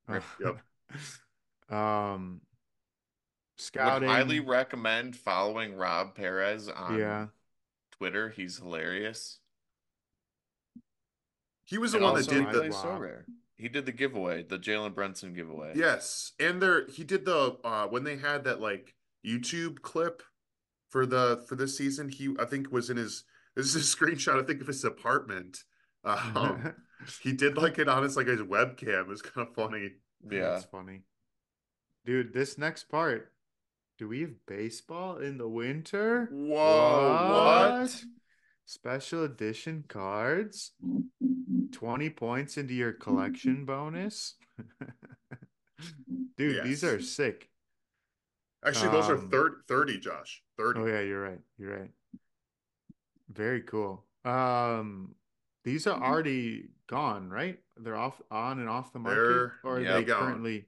Rip. um, Would scouting. highly recommend following Rob Perez on yeah. Twitter. He's hilarious. He was the And one that did the Sorare. He did the giveaway, the Jalen Brunson giveaway. Yes, and there he did the uh when they had that like YouTube clip for the for this season. He I think was in his this is a screenshot I think of his apartment. Um, he did like it on his like his webcam. It was kind of funny. Yeah. it's funny. Dude, this next part. Do we have baseball in the winter? Whoa, what? Special edition cards. 20 points into your collection bonus. Dude, these are sick. Actually, those are Um, thir- 30, Josh. 30. Oh yeah, you're right. You're right. Very cool. Um these are already gone, right? They're off on and off the market They're- or are yeah, they gone. currently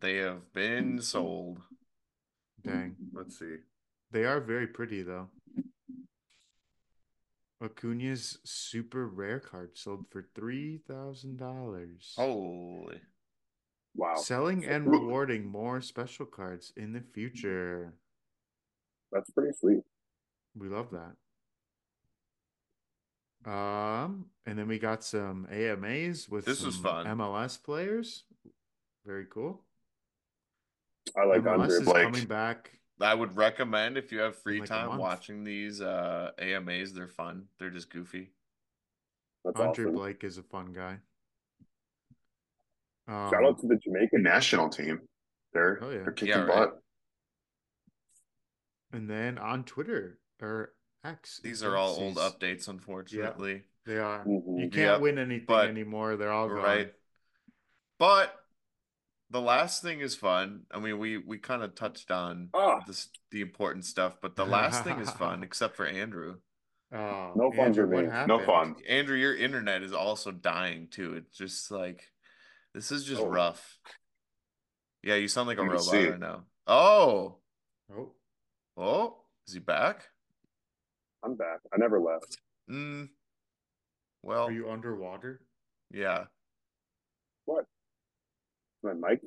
They have been sold. dang. Let's see. They are very pretty though. Acuna's super rare card sold for three thousand dollars. Holy. Wow, Selling and rewarding more special cards in the future. that's pretty sweet. We love that. Um, and then we got some AMAs with This was some fun. MLS players. Very cool. I like MLS Andre is Blake. coming back. I would recommend if you have free like time watching these uh AMAs, they're fun. They're just goofy. That's Andre awesome. Blake is a fun guy. Um, Shout out to the Jamaican national team. They're Oh, yeah. they're kicking Yeah, right. butt. and then on Twitter or X. These are all old updates, unfortunately. Yeah, They are. You can't Yep, win anything but- anymore. They're all gone. Right. But the last thing is fun. I mean, we we kind of touched on Ah. this the important stuff, but the last thing is fun, except for Andrew. Oh, No fun Andrew, for what me. No fun. Andrew, your internet is also dying too. It's just like this is just Oh. rough. Yeah, you sound like a robot right now. Oh, Oh, oh, is he back? I'm back. I never left. Mm. Well, are you underwater? yeah. What? My mic.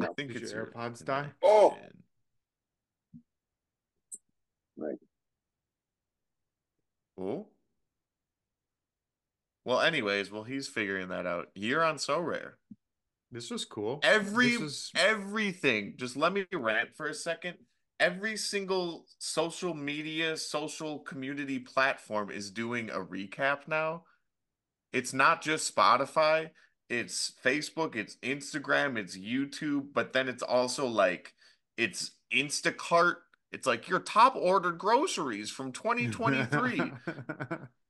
I think Did it's your your AirPods die? Oh! connection. Right. Oh. Well, anyways, well, he's figuring that out. You're on Sorare. This was cool. Every This was everything. Just let me rant for a second. Every single social media, social community platform is doing a recap now. It's not just Spotify, it's Facebook, it's Instagram, it's YouTube, but then it's also like it's Instacart. It's like your top ordered groceries from 2023.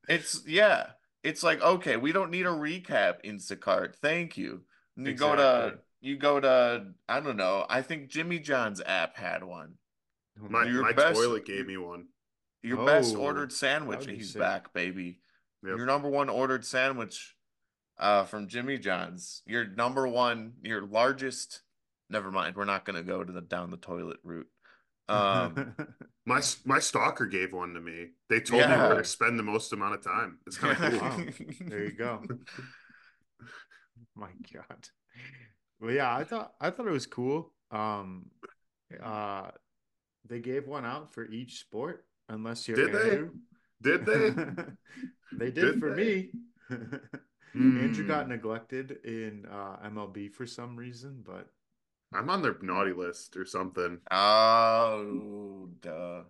It's yeah. It's like okay, we don't need a recap, Instacart. Thank you. You go to you go to I don't know. I think Jimmy John's app had one. My Your my best- toilet gave me one. Your best Oh, ordered sandwich, and he's sick. back, baby. Yep. Your number one ordered sandwich uh from Jimmy John's. Your number one, your largest never mind, we're not gonna go to the down the toilet route. Um My my stalker gave one to me. They told me Yeah. where to spend the most amount of time. It's kind of cool. Wow. there you go. My God. Well, yeah, I thought I thought it was cool. Um, uh, they gave one out for each sport, unless you're Did they? Andrew. Did they? they did, Did for they? me. Andrew Mm. got neglected in uh, MLB for some reason, but I'm on their naughty list or something. Oh duh.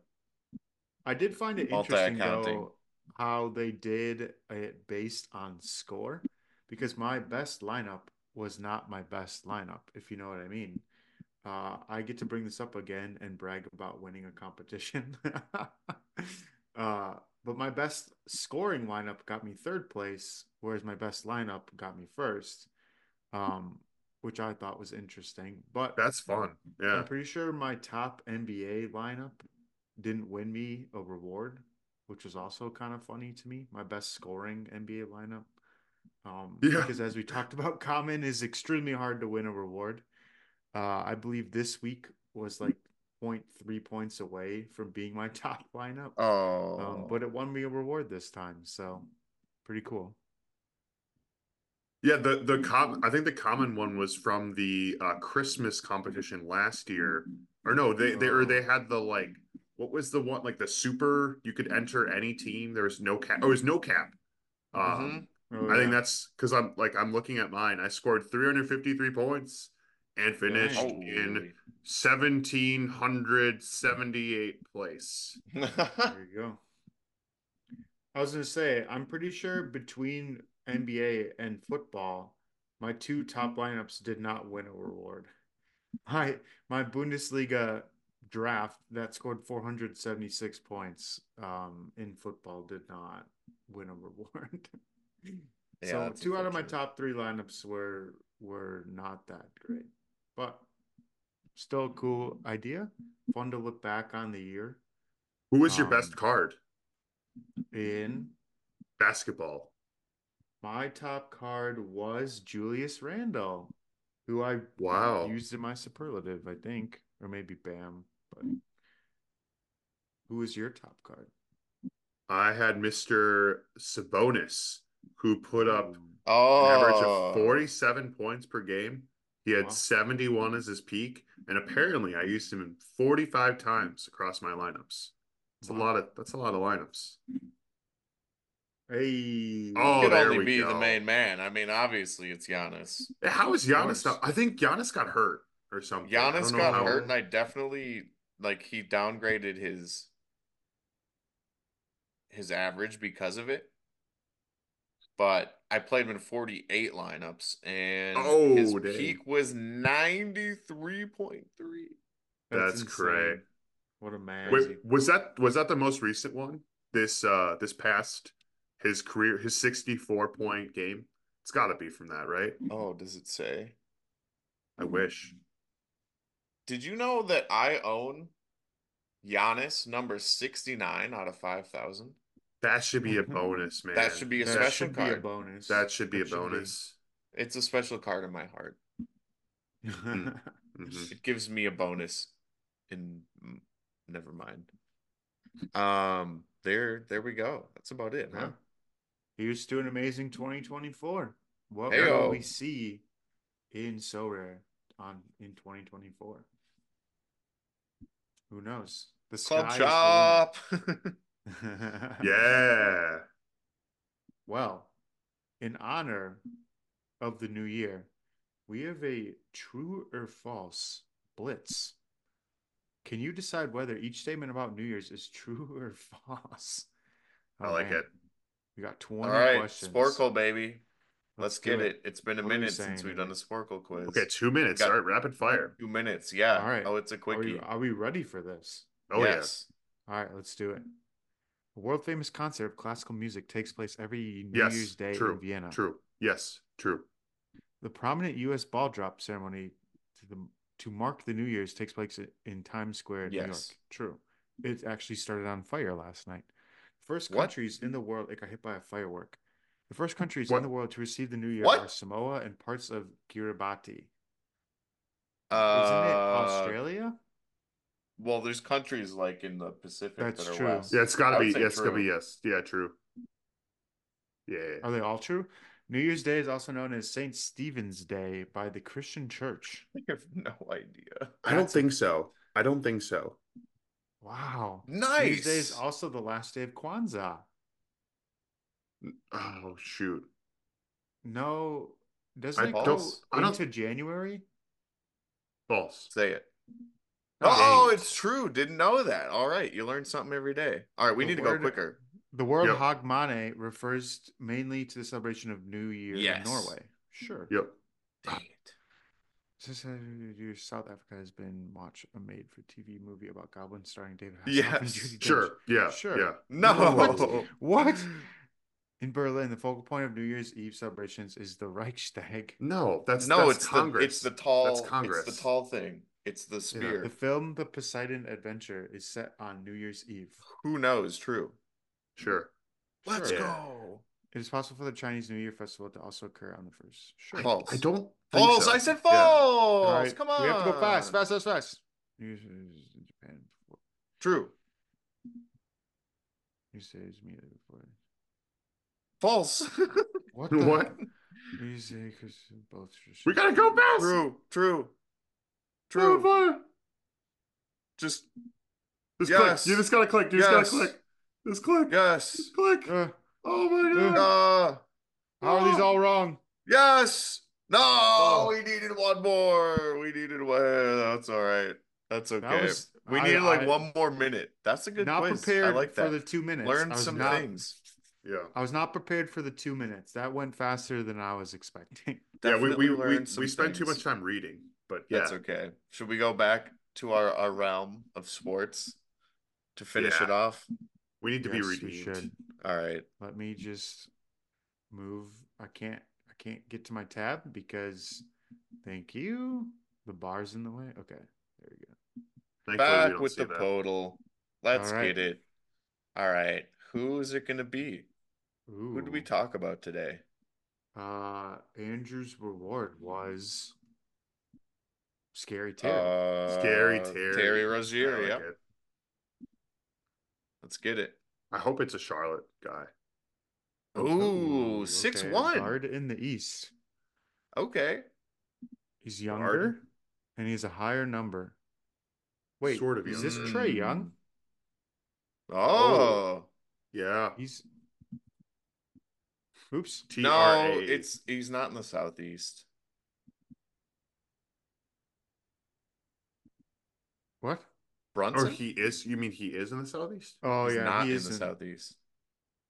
I did find it interesting though how they did it based on score because my best lineup was not my best lineup, if you know what I mean. Uh, I get to bring this up again and brag about winning a competition. uh, but my best scoring lineup got me third place, whereas my best lineup got me first, um, which I thought was interesting. But That's fun. Yeah. I'm pretty sure my top NBA lineup didn't win me a reward, which was also kind of funny to me. My best scoring NBA lineup. Um, Yeah. Because as we talked about, common is extremely hard to win a reward. Uh, I believe this week was like 0.3 points away from being my top lineup. Oh Um, but it won me a reward this time. So pretty cool. Yeah, the the com I think the common one was from the uh Christmas competition last year. Or no, they they or they had the like what was the one like the super you could enter any team. There was no cap. Oh, it was no cap. Um Oh, I think that's because I'm like I'm looking at mine. I scored 353 points and finished Dang. in 1778 place. There you go. I was gonna say, I'm pretty sure between NBA and football, my two top lineups did not win a reward. My my Bundesliga draft that scored 476 points um, in football did not win a reward. Yeah, so two out of my top three lineups were were not that great, but still a cool idea. Fun to look back on the year Who was your Um, best card? in Basketball. My top card was Julius Randle, who I Wow. used in my superlative, I think, or maybe Bam. But who was your top card? I had Mr. Sabonis, who put up oh an average of 47 points per game. He had Wow. 71 as his peak, and mm-hmm. apparently I used him 45 times across my lineups. That's a lot of that's a lot of lineups. Hey, Oh, could only be the main man. I mean, obviously it's Giannis. How is Giannis now? I think Giannis got hurt or something. Giannis got how- hurt, and I definitely like he downgraded his his average because of it. But I played him in 48 lineups, and his Oh, dang. peak was 93.3. That's insane. correct. What a man! Wait, was that was that the most recent one? This uh this past his career his 64 point game? It's got to be from that, right? Oh, does it say? I wish. Did you know that I own Giannis number 69 out of 5,000? That should be a bonus, man. That should be a that special should be a card. bonus. That should be That a bonus. It's a special card in my heart. Mhm. It gives me a bonus in mm, never mind. Um there there we go. That's about it, huh? Yeah. Here's to an amazing 2024. What Heyo. will we see in Sorare on in 2024? Who knows? The Club sky shop. is the limit. Yeah. Well, in honor of the new year, we have a true or false blitz. Can you decide whether each statement about New Year's is true or false? I Oh, like man. it. We got 20 All right, questions. Sporcle baby. Let's, do get it. It's been a What minute since we've done a Sporcle quiz. Okay, two minutes. All right, rapid fire. Two minutes, yeah. All right. Oh, it's a Are quickie. we, are we ready for this? Oh yes. All right, let's do it. A world famous concert of classical music takes place every New yes. Year's Day true. in Vienna. True. Yes. True. The prominent U.S. ball drop ceremony to the to mark the New Year's takes place in Times Square, in New York. True. It actually started on fire last night. First What? countries in the world it got hit by a firework. The first countries What? in the world to receive the New Year What? are Samoa and parts of Kiribati. Uh, Isn't it Australia? Well, there's countries like in the Pacific That's that are true. west. Yeah, it's gotta be. say Yeah, it's gotta be yes. Yeah, true. Yeah, yeah. Are they all true? New Year's Day is also known as St. Stephen's Day by the Christian Church. I have no idea. I don't That's- think so. I don't think so. Wow. Nice. New Year's Day is also the last day of Kwanzaa. Oh shoot. No, doesn't I it go don't- I don't- into January? False. Say it. Oh, dang it's true. Didn't know that. All right, you learn something every day. All right, we The need to go quicker. The word Yep. Hogmanay refers mainly to the celebration of New Year Yes. in Norway. Sure. Yep. Dang ah. it. Since South Africa has been watched a made-for-TV movie about goblins starring David Hasselhoff Yes. Sure. Yeah. Sure. Yeah. No. What? What? In Berlin, the focal point of New Year's Eve celebrations is the Reichstag. No, that's no, that's it's Congress. the it's the tall That's Congress. It's the tall thing. It's the Yeah. spear. The film The Poseidon Adventure is set on New Year's Eve. Who knows? True. Sure. Let's Sure. go. It is possible for the Chinese New Year festival to also occur on the first. Sure. False. I don't. think False. so. I said Yeah. false. Come on. We have to go fast, fast, fast, fast. New Year's in Japan. True. New Year's Day is before. False. What? The? What? New Year's Day, because both. We gotta go fast. True. True. True. True. Just Just Yes. click. You just gotta click. You just gotta click. Just click. yes. Just click. Uh, Oh my god. Uh, how are these all wrong? yes. No, Oh. we needed one more. We needed one. That's all right. That's okay. was- we I- needed like I- one more minute. That's a good Not quiz. prepared I like for the two minutes. Learn I was some not, things. yeah. I was not prepared for the two minutes. That went faster than I was expecting. Yeah. We we we, we spent too much time reading, but yeah. That's okay. Should we go back to our, our realm of sports to finish Yeah. it off? We need to Yes, be redeemed. should. All right. Let me just move. I can't. I can't get to my tab because. Thank you. The bar's in the way. Okay, there we go. Thankfully, Back don't with the that. Poeltl. Let's All right. get it. All right. Who is it going to be? Ooh. Who did we talk about today? Uh, Andrew's reward was scary Terry. Uh, Scary Terry. Terry Rozier. like yeah. it. Let's get it. I hope it's a Charlotte guy. Ooh, six okay, one. Guard in the East. Okay. He's younger, and he's a higher number. Wait, Sort of is this. Trae Young? Oh. Yeah. He's. Oops. T No, it's he's not in the southeast. What? Brunson. Or he is. You mean he is in the southeast? Oh He's yeah, not he in the in southeast.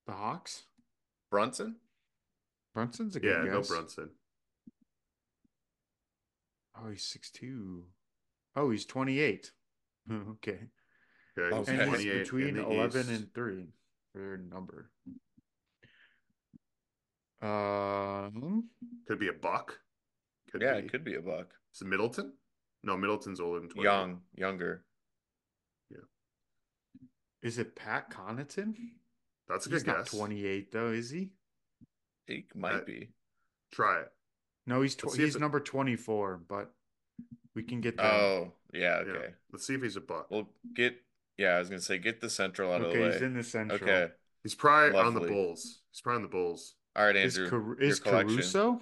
the Hawks. Brunson. Brunson's a Yeah. good No. Brunson. Oh, he's six two. Oh, he's twenty eight. okay. Okay. he's Okay. And he's 28 between the eleven East. and three for number. Um, could be a buck. Could yeah, be. it could be a buck. Is it Middleton? No, Middleton's older than 20. Young, younger. Is it Pat Connaughton? That's a He's good not guess. twenty eight though, is he? He might Uh, be. Try it. No, he's tw- see if he's it- number twenty four, but we can get that. Oh, yeah. Yeah. Okay. Let's see if he's a buck. Well, get. Yeah, I was gonna say get the central out of the way. he's in the central. Okay. He's probably on the Bulls. He's probably on the Bulls. All right, Is, Andrew. Car- is collection. Caruso?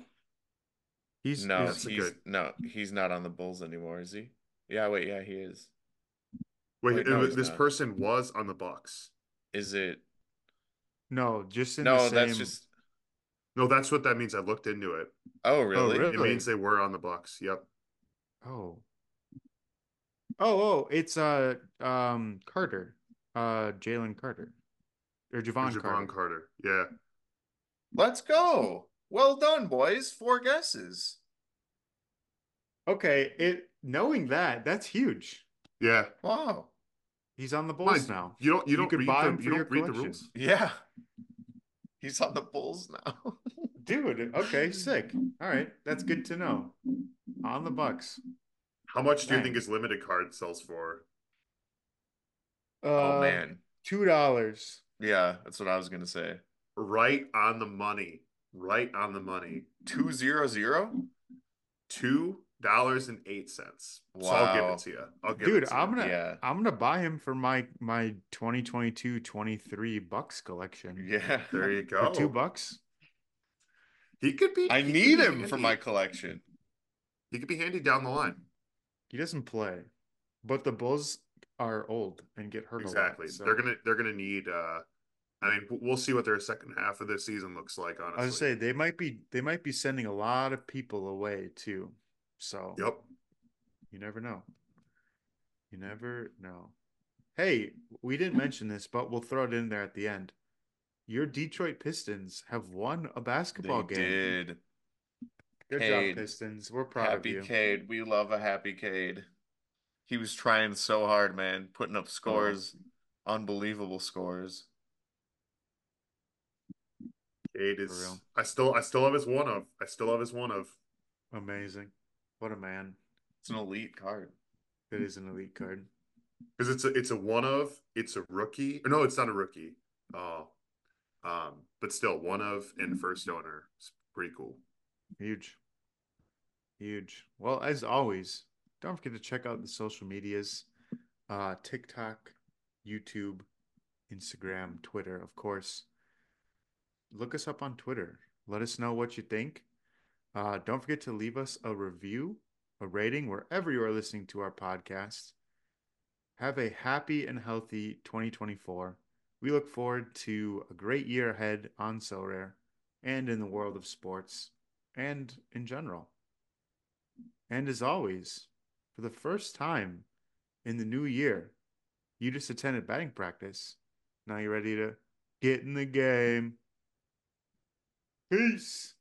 He's No, That's a he's good- no, he's not on the Bulls anymore, is he? Yeah, wait, yeah, he is. Wait, Wait, no, he's this not. person was on the Bucks. Is it? no, just in No, the same. that's just. No, that's what that means. I looked into it. Oh, really? really? It means they were on the Bucks. Yep. Oh. Oh, oh, it's uh um Carter. Uh Jalen Carter. Or Javon, Jevon Carter. Carter. Yeah. Let's go. Well done, boys. Four guesses. Okay, it knowing that, that's huge. Yeah. Wow. He's on the Bulls Fine. now. You don't you, You don't could read buy the, him for you don't read the rules. Yeah. He's on the Bulls now. Dude, okay, sick. All right, that's good to know. On the Bucks. How much do you think his limited card sells for? oh Uh, man. two dollars. Yeah, that's what I was gonna say. Right on the money. Right on the money. Two zero zero? Two dollars and eight cents. So I'll give it to you. I'll give Dude, it to I'm you. gonna Yeah. I'm gonna buy him for my my 2022-23 Bucks collection. Yeah. There you For go. two bucks. He could be. I need be him for my collection. He could be handy down the line. He doesn't play. But the Bulls are old and get hurt Exactly. a lot. so- They're gonna they're gonna need. uh I mean, we'll see what their second half of this season looks like. Honestly, I was say they might be they might be sending a lot of people away too. So Yep. you never know. You never know. Hey, we didn't mention this, but we'll throw it in there at the end. Your Detroit Pistons have won a basketball They game. did. Good Cade. job, Pistons. We're proud Happy of you. Happy Cade. We love a happy Cade. He was trying so hard, man, putting up oh. scores, unbelievable scores. Cade is. I still I still have his one of. I still have his one of. Amazing. What a man. It's an elite card. It is an elite card. because it's a it's a one of it's a rookie or no it's not a rookie oh um but still one of and first owner it's pretty cool Huge. Huge. Well, as always, don't forget to check out the social medias uh, TikTok, YouTube, Instagram, Twitter, of course. Look us up on Twitter. Let us know what you think. Uh, don't forget to leave us a review, a rating, wherever you are listening to our podcast. Have a happy and healthy 2024. We look forward to a great year ahead on So and in the world of sports and in general. And as always, for the first time in the new year, you just attended batting practice. Now you're ready to get in the game. Peace.